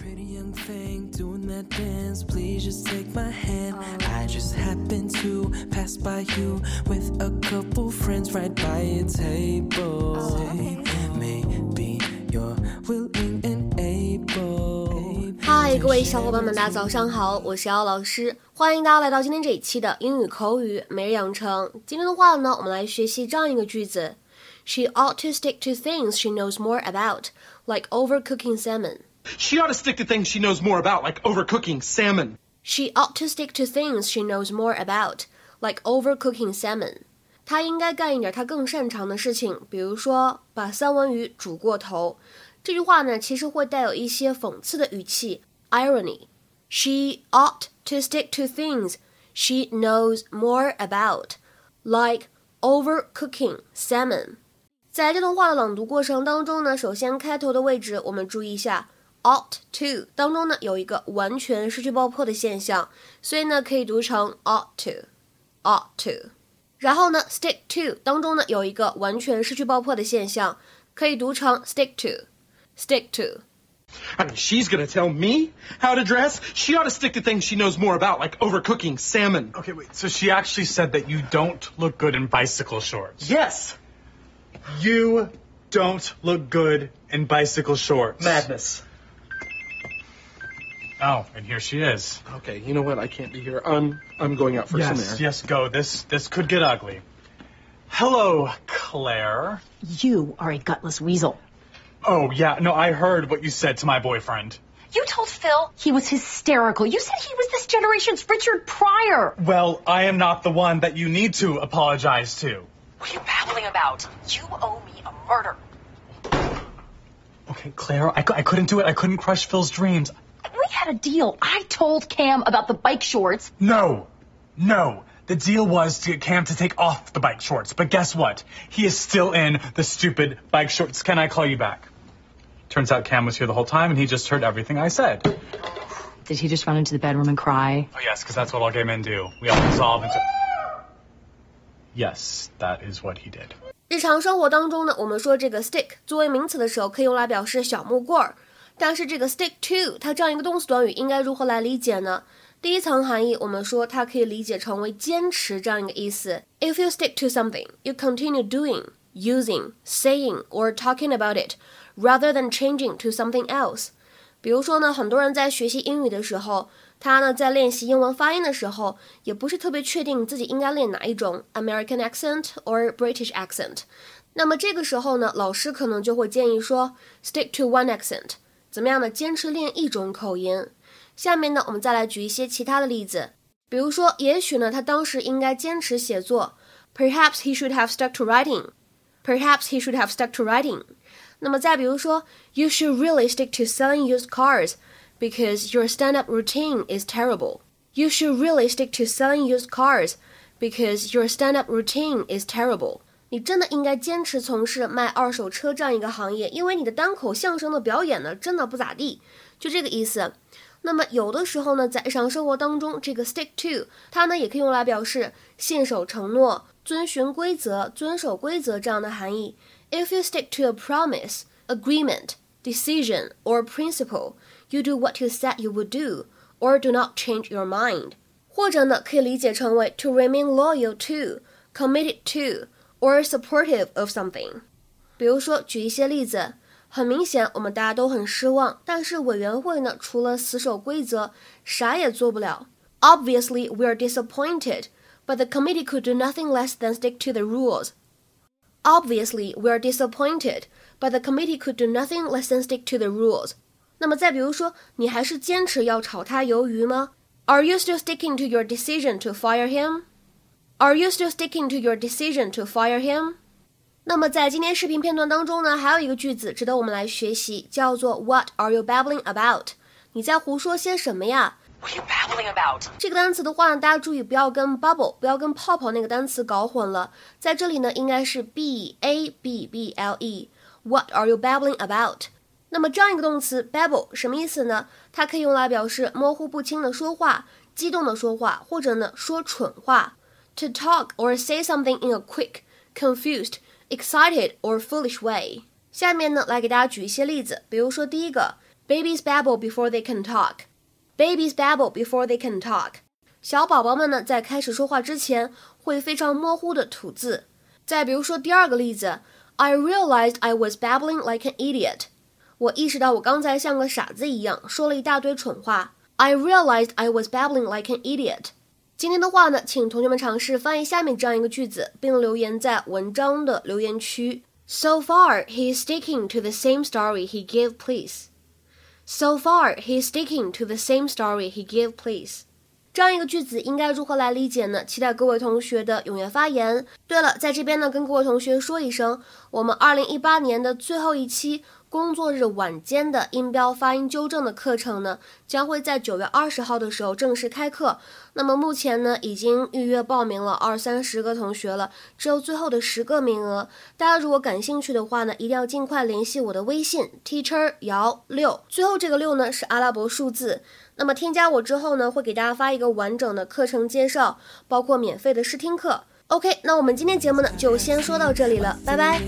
Pretty young thing doing that dance. Please just take my hand. I just happened to pass by you with a couple friends right by a table. Maybe you're willing and able. 嗨，各位小伙伴们，大家早上好，我是姚老师，欢迎大家来到今天这一期的英语口语每日养成。今天的话呢，我们来学习这样一个句子：She ought to stick to things she knows more about, like overcooking salmon. She ought to stick to things she knows more about, like overcooking salmon. She ought to stick to things she knows more about, like overcooking salmon. 她应该干一点她更擅长的事情，比如说把三文鱼煮过头。这句话呢，其实会带有一些讽刺的语气 （irony）。She ought to stick to things she knows more about, like overcooking salmon. 在这段话的朗读过程当中呢，首先开头的位置我们注意一下。 ought to 当中呢有一个完全失去爆破的现象，所以呢可以读成 ought to，ought to。然后呢 stick to 当中呢有一个完全失去爆破的现象，可以读成 stick to，stick to。 I mean, she's gonna tell me how to dress. She ought to stick to things she knows more about, like overcooking salmon. Okay, wait. So she actually said that you don't look good in bicycle shorts. Yes, You don't look good in bicycle shorts. madness. Oh, and here she is. Okay, you know what? I can't be here. I'm I'm going out for some Yes, air. yes, go. This this could get ugly. Hello, Claire. You are a gutless weasel. Oh yeah, no, I heard what you said to my boyfriend. You told Phil he was hysterical. You said he was this generation's Richard Pryor. Well, I am not the one that you need to apologize to. What are you babbling about? You owe me a murder. Okay, Claire, I, I couldn't do it. I couldn't crush Phil's dreams. We had a deal. I told Cam about the bike shorts. No, no. The deal was to get Cam to take off the bike shorts, but guess what? He is still in the stupid bike shorts. Can I call you back? Turns out Cam was here the whole time and he just heard everything I said. Did he just run into the bedroom and cry? Oh, yes, because that's what all gay men do. We all dissolve into. Yes, that is what he did. 日常生活当中呢，我们说这个 stick 作为名词的时候，可以用来表示小木棍儿。 但是这个 stick to 它这样一个动词短语应该如何来理解呢？第一层含义，我们说它可以理解成为坚持这样一个意思。If you stick to something, you continue doing, using, saying or talking about it, rather than changing to something else. 比如说呢，很多人在学习英语的时候，他呢在练习英文发音的时候，也不是特别确定自己应该练哪一种 American accent or British accent。那么这个时候呢，老师可能就会建议说，stick to one accent， 怎么样呢？坚持练一种口音。下面呢，我们再来举一些其他的例子，比如说，也许呢，他当时应该坚持写作，Perhaps he should have stuck to writing。Perhaps he should have stuck to writing。那么再比如说，You should really stick to selling used cars because your stand-up routine is terrible. You should really stick to selling used cars because your stand-up routine is terrible. 你真的应该坚持从事卖二手车这样一个行业，因为你的单口相声的表演呢，真的不咋地，就这个意思。那么有的时候呢，在日常生活当中，这个 stick to 它呢也可以用来表示信守承诺、遵循规则、遵守规则这样的含义。If you stick to a promise, agreement, decision, or principle, you do what you said you would do, or do not change your mind. 或者呢，可以理解成为 to remain loyal to, committed to, or supportive of something. 比如说，举一些例子。很明显，我们大家都很失望，但是委员会呢，除了死守规则，啥也做不了。Obviously, we are disappointed, but the committee could do nothing less than stick to the rules. Obviously, we are disappointed, but the committee could do nothing less than stick to the rules. 那么再比如说，你还是坚持要炒他鱿鱼吗？Are you still sticking to your decision to fire him? Are you still sticking to your decision to fire him? 那么在今天视频片段当中呢，还有一个句子值得我们来学习，叫做 What are you babbling about？你在胡说些什么呀？What are you babbling about? 这个单词的话呢，大家注意不要跟 bubble，不要跟泡泡那个单词搞混了。在这里呢，应该是 b a b b l e。What are you babbling about？那么这样一个动词 babble 什么意思呢？它可以用来表示模糊不清的说话、激动的说话，或者呢说蠢话。To talk or say something in a quick, confused, excited or foolish way。下面呢，来给大家举一些例子，比如说第一个 Babies babble before they can talk. Babies babble before they can talk. 小宝宝们呢，在开始说话之前，会非常模糊的吐字。再比如说第二个例子，I realized I was babbling like an idiot。我意识到我刚才像个傻子一样，说了一大堆蠢话。I realized I was babbling like an idiot。 今天的话呢，请同学们尝试翻译下面这样一个句子，并留言在文章的留言区。So far, he is sticking to the same story he gave, please. So far, he is sticking to the same story he gave, please. 这样一个句子应该如何来理解呢？期待各位同学的踊跃发言。对了，在这边呢，跟各位同学说一声，我们二零一八年的最后一期工作日晚间的音标发音纠正的课程呢，将会在九月二十号的时候正式开课。那么目前呢，已经预约报名了二三十个同学了，只有最后的十个名额。大家如果感兴趣的话呢，一定要尽快联系我的微信 teacher 姚六，最后这个六呢是阿拉伯数字。那么添加我之后呢，会给大家发一个完整的课程介绍，包括免费的试听课。OK，那我们今天节目呢就先说到这里了，拜拜。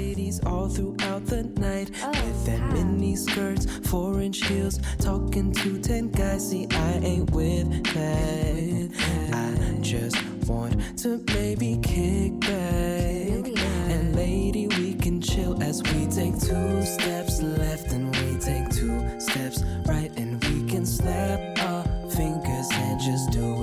just do it.